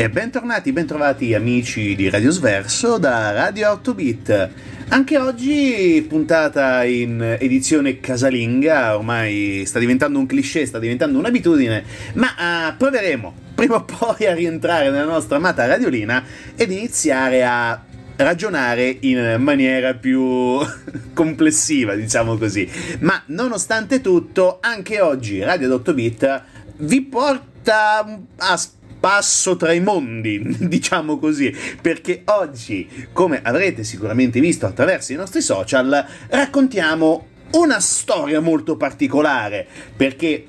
E bentornati, bentrovati amici di Radio Sverso da Radio 8 Bit. Anche oggi puntata in edizione casalinga, ormai sta diventando un cliché, sta diventando un'abitudine, ma uh, proveremo prima o poi a rientrare nella nostra amata radiolina ed iniziare a ragionare in maniera più complessiva, diciamo così. Ma nonostante tutto, anche oggi Radio 8 Bit vi porta a passo tra i mondi, diciamo così, perché oggi, come avrete sicuramente visto attraverso i nostri social, raccontiamo una storia molto particolare, perché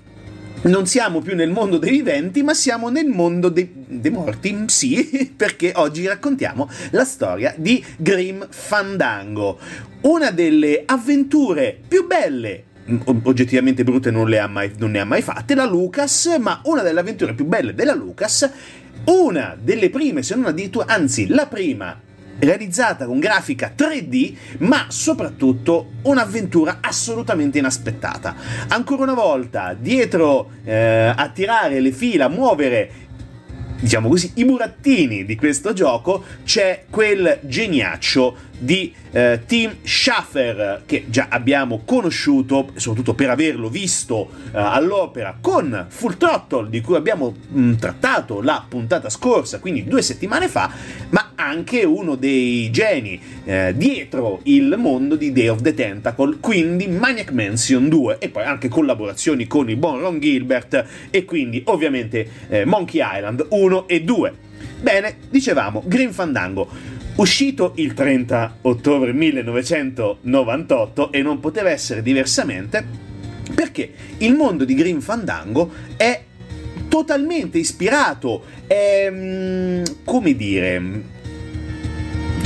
non siamo più nel mondo dei viventi, ma siamo nel mondo dei, dei, morti, sì, perché oggi raccontiamo la storia di Grim Fandango, una delle avventure più belle oggettivamente brutte non, mai, non, ne ha mai fatte, la Lucas, ma una delle avventure più belle della Lucas, una delle prime, se non addirittura, anzi la prima realizzata con grafica 3D, ma soprattutto un'avventura assolutamente inaspettata. Ancora una volta, dietro eh, a tirare le fila, a muovere diciamo così, i burattini di questo gioco c'è quel geniaccio di eh, Tim Schaffer che già abbiamo conosciuto, soprattutto per averlo visto eh, all'opera con Full Throttle di cui abbiamo mh, trattato la puntata scorsa, quindi due settimane fa, ma anche uno dei geni eh, dietro il mondo di Day of the Tentacle, quindi Maniac Mansion 2 e poi anche collaborazioni con il buon Ron Gilbert e quindi ovviamente eh, Monkey Island 1 e 2. Bene, dicevamo, Green Fandango uscito il 30 ottobre 1998 e non poteva essere diversamente perché il mondo di Green Fandango è totalmente ispirato, è, mm, come dire,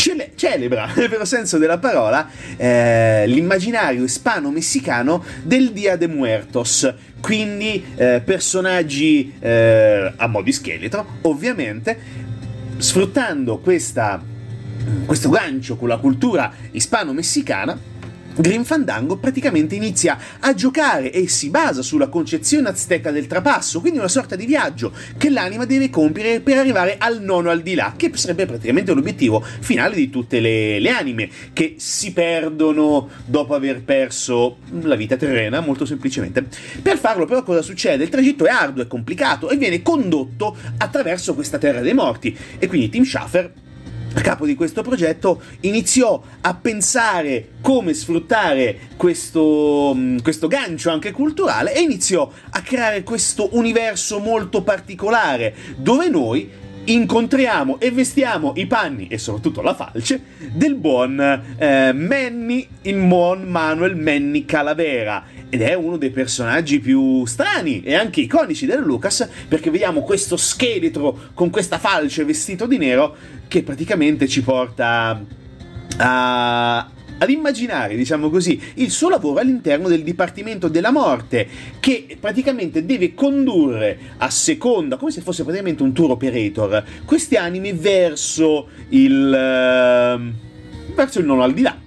cele- celebra, nel vero senso della parola, eh, l'immaginario ispano-messicano del Dia de Muertos, quindi eh, personaggi eh, a mo' di scheletro, ovviamente, sfruttando questa questo gancio con la cultura ispano-messicana, Green Fandango praticamente inizia a giocare e si basa sulla concezione azteca del trapasso, quindi una sorta di viaggio che l'anima deve compiere per arrivare al nono al di là, che sarebbe praticamente l'obiettivo finale di tutte le, le anime, che si perdono dopo aver perso la vita terrena, molto semplicemente. Per farlo però cosa succede? Il tragitto è arduo, è complicato e viene condotto attraverso questa terra dei morti e quindi Tim Schafer a capo di questo progetto, iniziò a pensare come sfruttare questo, mm, questo, gancio anche culturale e iniziò a creare questo universo molto particolare dove noi incontriamo e vestiamo i panni e soprattutto la falce del buon eh, Manny, il buon Manuel Manny Calavera. Ed è uno dei personaggi più strani e anche iconici del Lucas perché vediamo questo scheletro con questa falce vestito di nero che praticamente ci porta a, ad immaginare, diciamo così, il suo lavoro all'interno del Dipartimento della Morte, che praticamente deve condurre a seconda, come se fosse praticamente un tour operator, questi animi verso il... Uh, verso il non al di là.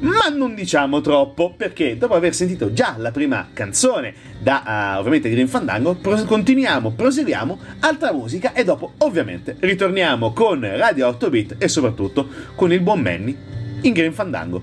Ma non diciamo troppo, perché dopo aver sentito già la prima canzone da uh, ovviamente Green Fandango, pros- continuiamo, proseguiamo, altra musica e dopo ovviamente ritorniamo con Radio 8 Bit e soprattutto con il buon Manny in Green Fandango.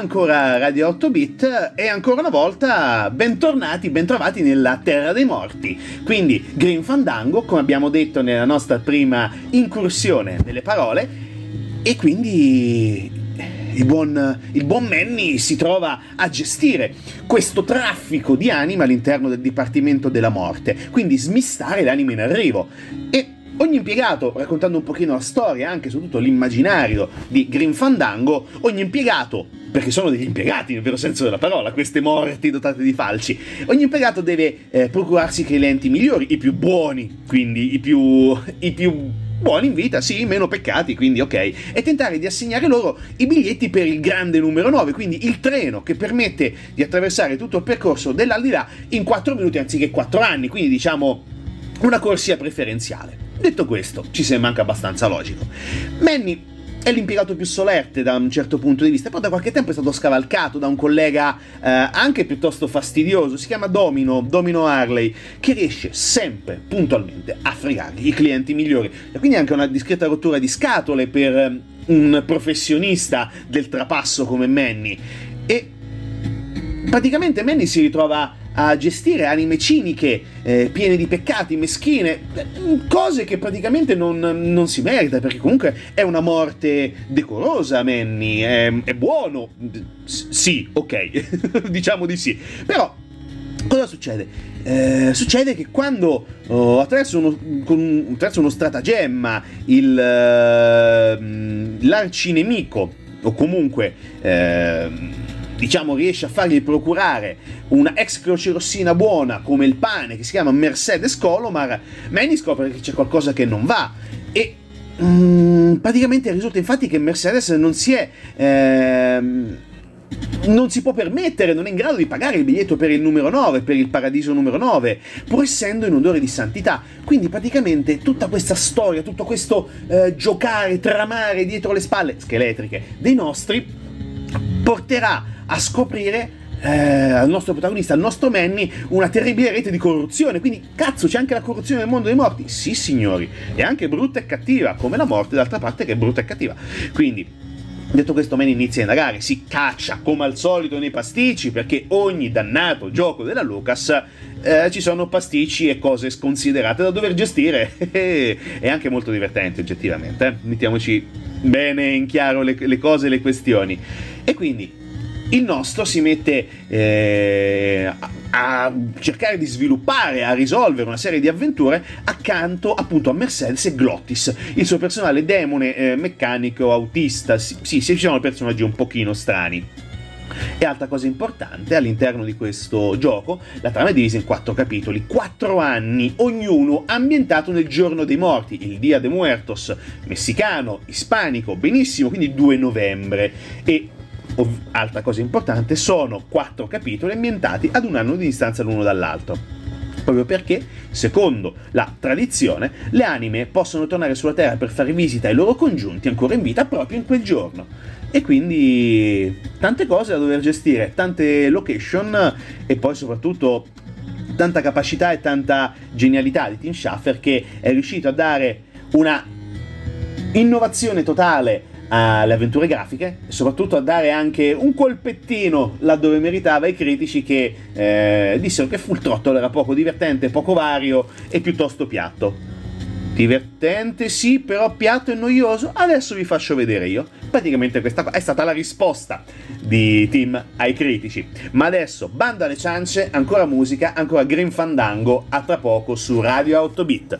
Ancora Radio 8 Bit e ancora una volta bentornati, bentrovati nella Terra dei Morti. Quindi Green Fandango, come abbiamo detto nella nostra prima incursione delle parole, e quindi il buon, il buon Manny si trova a gestire questo traffico di anime all'interno del Dipartimento della Morte, quindi smistare l'anima in arrivo. E ogni impiegato, raccontando un pochino la storia, anche soprattutto l'immaginario di Green Fandango, ogni impiegato, perché sono degli impiegati nel vero senso della parola, queste morti dotate di falci, ogni impiegato deve eh, procurarsi clienti migliori, i più buoni, quindi i più, i più buoni in vita, sì, meno peccati, quindi ok, e tentare di assegnare loro i biglietti per il grande numero 9, quindi il treno che permette di attraversare tutto il percorso dell'aldilà in 4 minuti anziché 4 anni, quindi diciamo una corsia preferenziale. Detto questo, ci sembra anche abbastanza logico. Manny è l'impiegato più solerte da un certo punto di vista, però da qualche tempo è stato scavalcato da un collega eh, anche piuttosto fastidioso, si chiama Domino, Domino Harley, che riesce sempre puntualmente a fregargli i clienti migliori. E quindi anche una discreta rottura di scatole per un professionista del trapasso come Manny e praticamente Manny si ritrova a gestire anime ciniche, eh, piene di peccati, meschine, cose che praticamente non, non, si merita, perché comunque è una morte decorosa, Manny, è, è buono, sì, ok, diciamo di sì, però cosa succede? Eh, succede che quando oh, attraverso, uno, con, attraverso, uno, stratagemma il, uh, l'arcinemico o comunque eh, diciamo riesce a fargli procurare una ex croce rossina buona come il pane che si chiama Mercedes Colomar, Manny scopre che c'è qualcosa che non va e mm, praticamente risulta infatti che Mercedes non si è ehm, non si può permettere, non è in grado di pagare il biglietto per il numero 9, per il paradiso numero 9, pur essendo in odore di santità. Quindi praticamente tutta questa storia, tutto questo eh, giocare, tramare dietro le spalle scheletriche dei nostri porterà a scoprire eh, al nostro protagonista, al nostro Manny, una terribile rete di corruzione. Quindi, cazzo, c'è anche la corruzione nel mondo dei morti? Sì, signori, è anche brutta e cattiva, come la morte, d'altra parte, che è brutta e cattiva. Quindi. Detto questo, Man inizia a indagare, si caccia come al solito nei pasticci perché ogni dannato gioco della Lucas eh, ci sono pasticci e cose sconsiderate da dover gestire. è anche molto divertente, oggettivamente. Eh? Mettiamoci bene in chiaro le, le cose e le questioni. E quindi il nostro si mette eh, a, cercare di sviluppare, a risolvere una serie di avventure accanto appunto a Mercedes e Glottis, il suo personale demone eh, meccanico autista. Sì, sì, ci sono personaggi un pochino strani. E altra cosa importante, all'interno di questo gioco, la trama è divisa in quattro capitoli, quattro anni, ognuno ambientato nel giorno dei morti, il Dia de Muertos, messicano, ispanico, benissimo, quindi 2 novembre. E ov- altra cosa importante, sono quattro capitoli ambientati ad un anno di distanza l'uno dall'altro proprio perché, secondo la tradizione, le anime possono tornare sulla Terra per fare visita ai loro congiunti ancora in vita proprio in quel giorno. E quindi tante cose da dover gestire, tante location e poi soprattutto tanta capacità e tanta genialità di Tim Schafer che è riuscito a dare una innovazione totale alle avventure grafiche e soprattutto a dare anche un colpettino laddove meritava ai critici che eh, dissero che Full Throttle era poco divertente, poco vario e piuttosto piatto. Divertente sì, però piatto e noioso. Adesso vi faccio vedere io. Praticamente questa è stata la risposta di Tim ai critici. Ma adesso, banda alle ciance, ancora musica, ancora Green Fandango, a tra poco su Radio 8 Bit.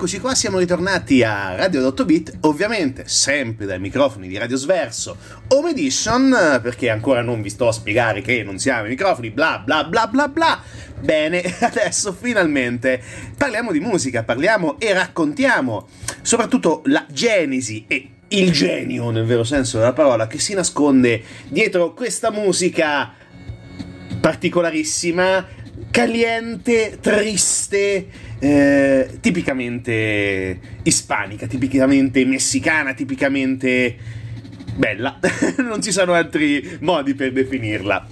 E rieccoci qua, siamo ritornati a Radio 8 Bit, ovviamente sempre dai microfoni di Radio Sverso Home Edition, perché ancora non vi sto a spiegare che non siamo i microfoni, bla bla bla bla bla. Bene, adesso finalmente parliamo di musica, parliamo e raccontiamo soprattutto la genesi e il genio, nel vero senso della parola, che si nasconde dietro questa musica particolarissima, caliente, triste eh, tipicamente ispanica, tipicamente messicana, tipicamente bella. non ci sono altri modi per definirla.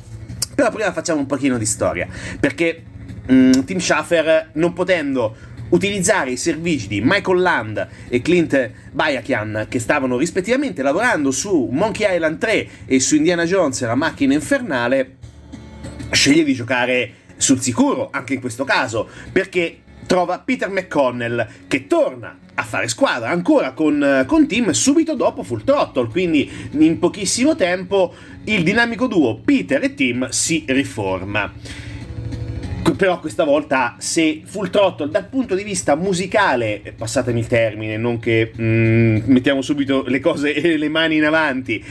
Però prima facciamo un pochino di storia, perché mm, Tim Schafer, non potendo utilizzare i servigi di Michael Land e Clint Bayakian che stavano rispettivamente lavorando su Monkey Island 3 e su Indiana Jones e la macchina infernale, sceglie di giocare sul sicuro anche in questo caso, perché trova Peter McConnell che torna a fare squadra ancora con, con Tim subito dopo Full Throttle, quindi in pochissimo tempo il dinamico duo Peter e Tim si riforma. Però questa volta se Full Throttle dal punto di vista musicale, passatemi il termine, non che mm, mettiamo subito le cose e le mani in avanti,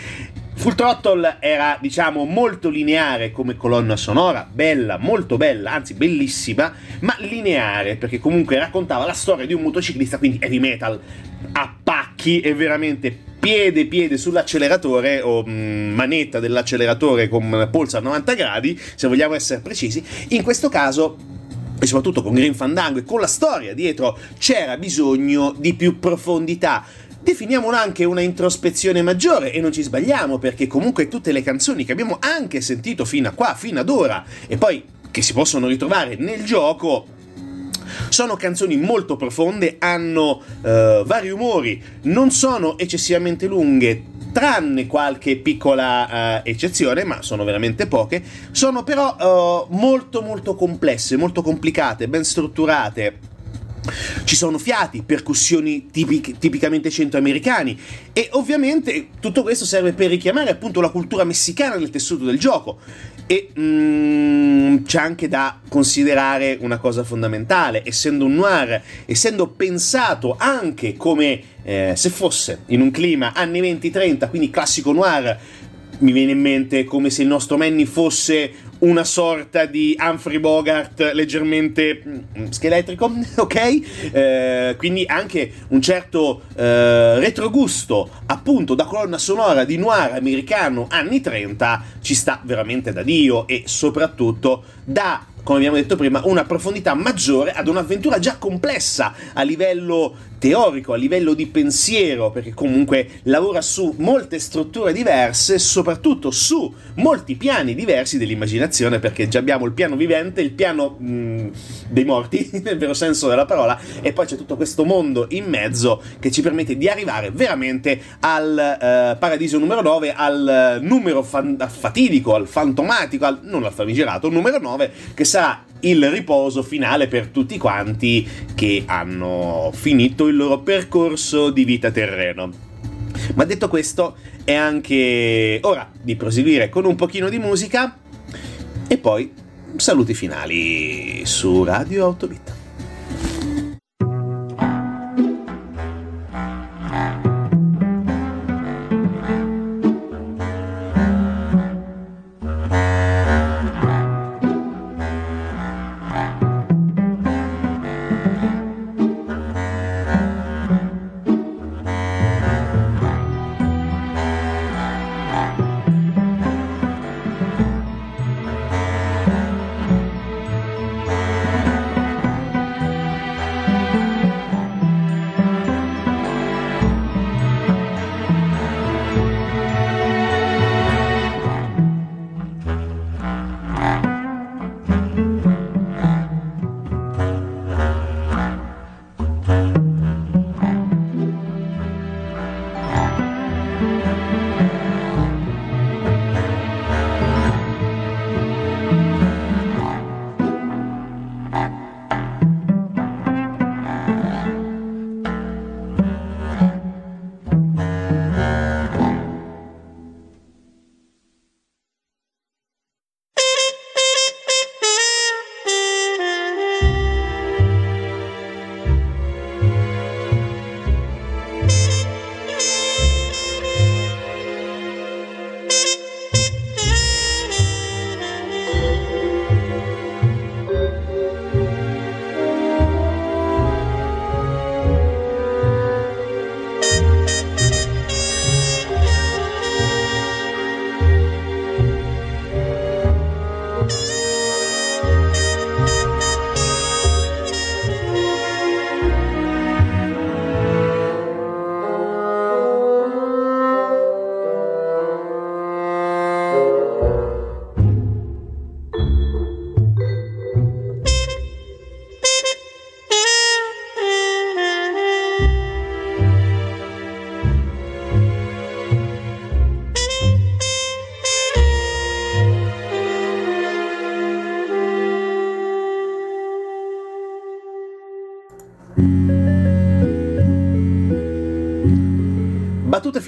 Full Throttle era, diciamo, molto lineare come colonna sonora, bella, molto bella, anzi bellissima, ma lineare, perché comunque raccontava la storia di un motociclista, quindi heavy metal a pacchi e veramente piede piede sull'acceleratore o mm, manetta dell'acceleratore con polso a 90 gradi, se vogliamo essere precisi. In questo caso e soprattutto con Green Fandango e con la storia dietro c'era bisogno di più profondità definiamolo anche una introspezione maggiore e non ci sbagliamo perché comunque tutte le canzoni che abbiamo anche sentito fino a qua, fino ad ora e poi che si possono ritrovare nel gioco sono canzoni molto profonde, hanno uh, vari umori, non sono eccessivamente lunghe, tranne qualche piccola uh, eccezione, ma sono veramente poche, sono però uh, molto molto complesse, molto complicate, ben strutturate ci sono fiati, percussioni tipic- tipicamente centroamericani e ovviamente tutto questo serve per richiamare appunto la cultura messicana nel tessuto del gioco. E mm, c'è anche da considerare una cosa fondamentale, essendo un noir, essendo pensato anche come eh, se fosse in un clima anni 20-30, quindi classico noir, mi viene in mente come se il nostro Manny fosse una sorta di Humphrey Bogart leggermente mm, scheletrico, ok? Eh, quindi anche un certo eh, retrogusto appunto da colonna sonora di noir americano anni 30 ci sta veramente da Dio e soprattutto da come abbiamo detto prima, una profondità maggiore ad un'avventura già complessa a livello teorico, a livello di pensiero, perché comunque lavora su molte strutture diverse, soprattutto su molti piani diversi dell'immaginazione, perché già abbiamo il piano vivente, il piano mh, mm, dei morti, nel vero senso della parola, e poi c'è tutto questo mondo in mezzo che ci permette di arrivare veramente al eh, paradiso numero 9, al numero fan- fatidico, al fantomatico, al, non al famigerato, numero 9, che sarà sarà il riposo finale per tutti quanti che hanno finito il loro percorso di vita terreno. Ma detto questo, è anche ora di proseguire con un pochino di musica e poi saluti finali su Radio Autobit.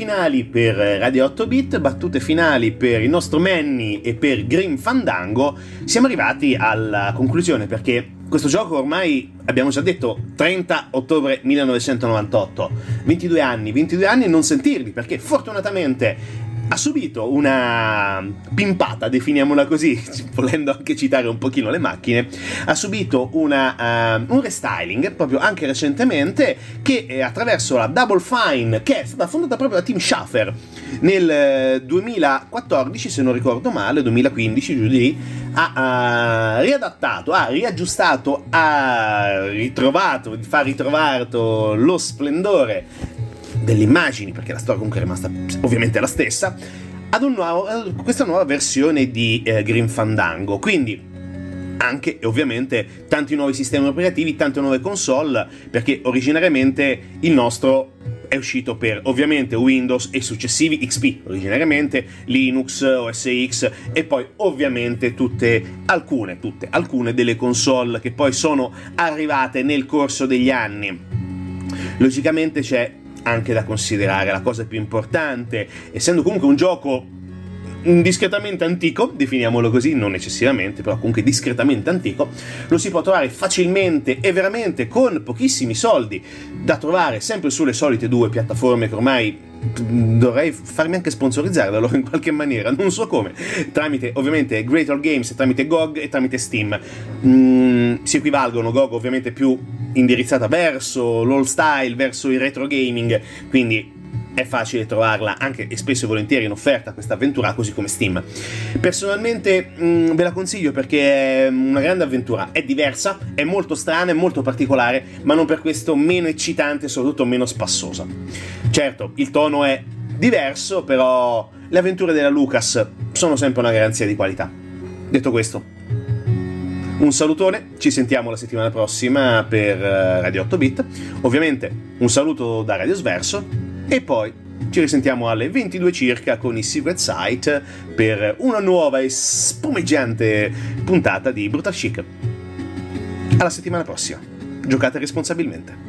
Finali per Radio 8 Bit, battute finali per il nostro Manny e per Grim Fandango. Siamo arrivati alla conclusione perché questo gioco ormai, abbiamo già detto, 30 ottobre 1998. 22 anni, 22 anni e non sentirli perché fortunatamente ha subito una pimpata, definiamola così, volendo anche citare un pochino le macchine, ha subito una, uh, un restyling proprio anche recentemente che eh, attraverso la Double Fine, che è stata fondata proprio da Tim Schafer nel 2014, eh, se non ricordo male, 2015, giù di lì, ha uh, riadattato, ha riaggiustato, ha ritrovato, fa ritrovato lo splendore delle immagini, perché la storia comunque è rimasta ovviamente la stessa, ad un nuovo, questa nuova versione di eh, Green Fandango. Quindi anche ovviamente tanti nuovi sistemi operativi, tante nuove console, perché originariamente il nostro è uscito per ovviamente Windows e successivi XP, originariamente Linux, OS X e poi ovviamente tutte, alcune, tutte, alcune delle console che poi sono arrivate nel corso degli anni. Logicamente c'è anche da considerare, la cosa più importante, essendo comunque un gioco discretamente antico, definiamolo così, non eccessivamente, però comunque discretamente antico, lo si può trovare facilmente e veramente con pochissimi soldi da trovare sempre sulle solite due piattaforme che ormai dovrei farmi anche sponsorizzare da loro in qualche maniera, non so come, tramite ovviamente Great All Games, tramite GOG e tramite Steam. Mm, si equivalgono, GOG ovviamente più indirizzata verso l'all style, verso il retro gaming, quindi è facile trovarla anche e spesso e volentieri in offerta questa avventura, così come Steam. Personalmente mh, mm, ve la consiglio perché è una grande avventura, è diversa, è molto strana, è molto particolare, ma non per questo meno eccitante e soprattutto meno spassosa. Certo, il tono è diverso, però le avventure della Lucas sono sempre una garanzia di qualità. Detto questo, un salutone, ci sentiamo la settimana prossima per eh, Radio 8 Bit. Ovviamente un saluto da Radio Sverso e poi ci risentiamo alle 22 circa con i Secret Site per una nuova e spumeggiante puntata di Brutal Chic. Alla settimana prossima. Giocate responsabilmente.